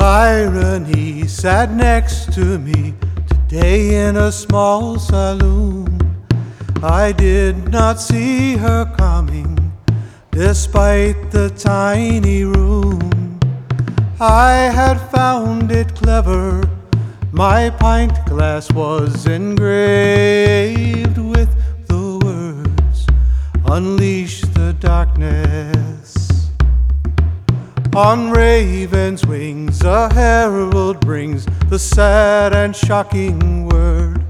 irony sat next to me today in a small saloon. I did not see her coming despite the tiny room. I had found it clever. My pint glass was engraved On raven's wings, a herald brings the sad and shocking word.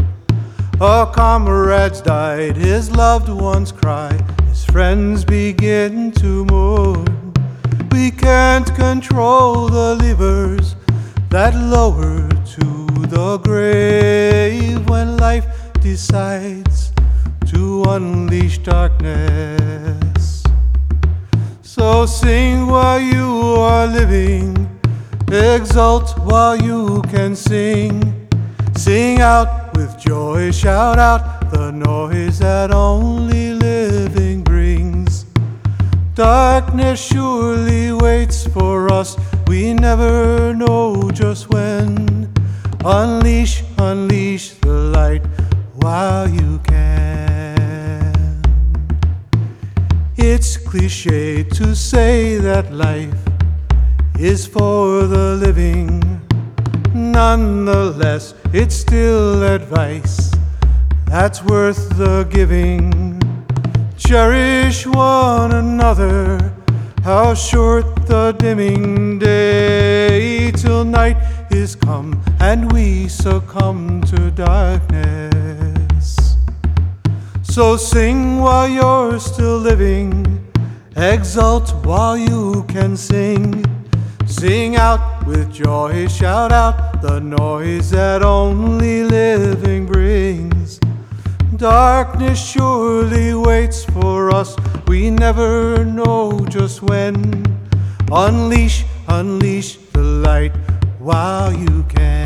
A comrade's died, his loved ones cry, his friends begin to mourn. We can't control the levers that lower to the grave when life decides to unleash darkness. Sing while you are living, exult while you can sing. Sing out with joy, shout out the noise that only living brings. Darkness surely waits for us, we never know just when. Unleash, unleash the light while you It's cliche to say that life is for the living. Nonetheless, it's still advice that's worth the giving. Cherish one another. How short the dimming day till night is come and we succumb to darkness. So sing while you're still living, exult while you can sing. Sing out with joy, shout out the noise that only living brings. Darkness surely waits for us, we never know just when. Unleash, unleash the light while you can.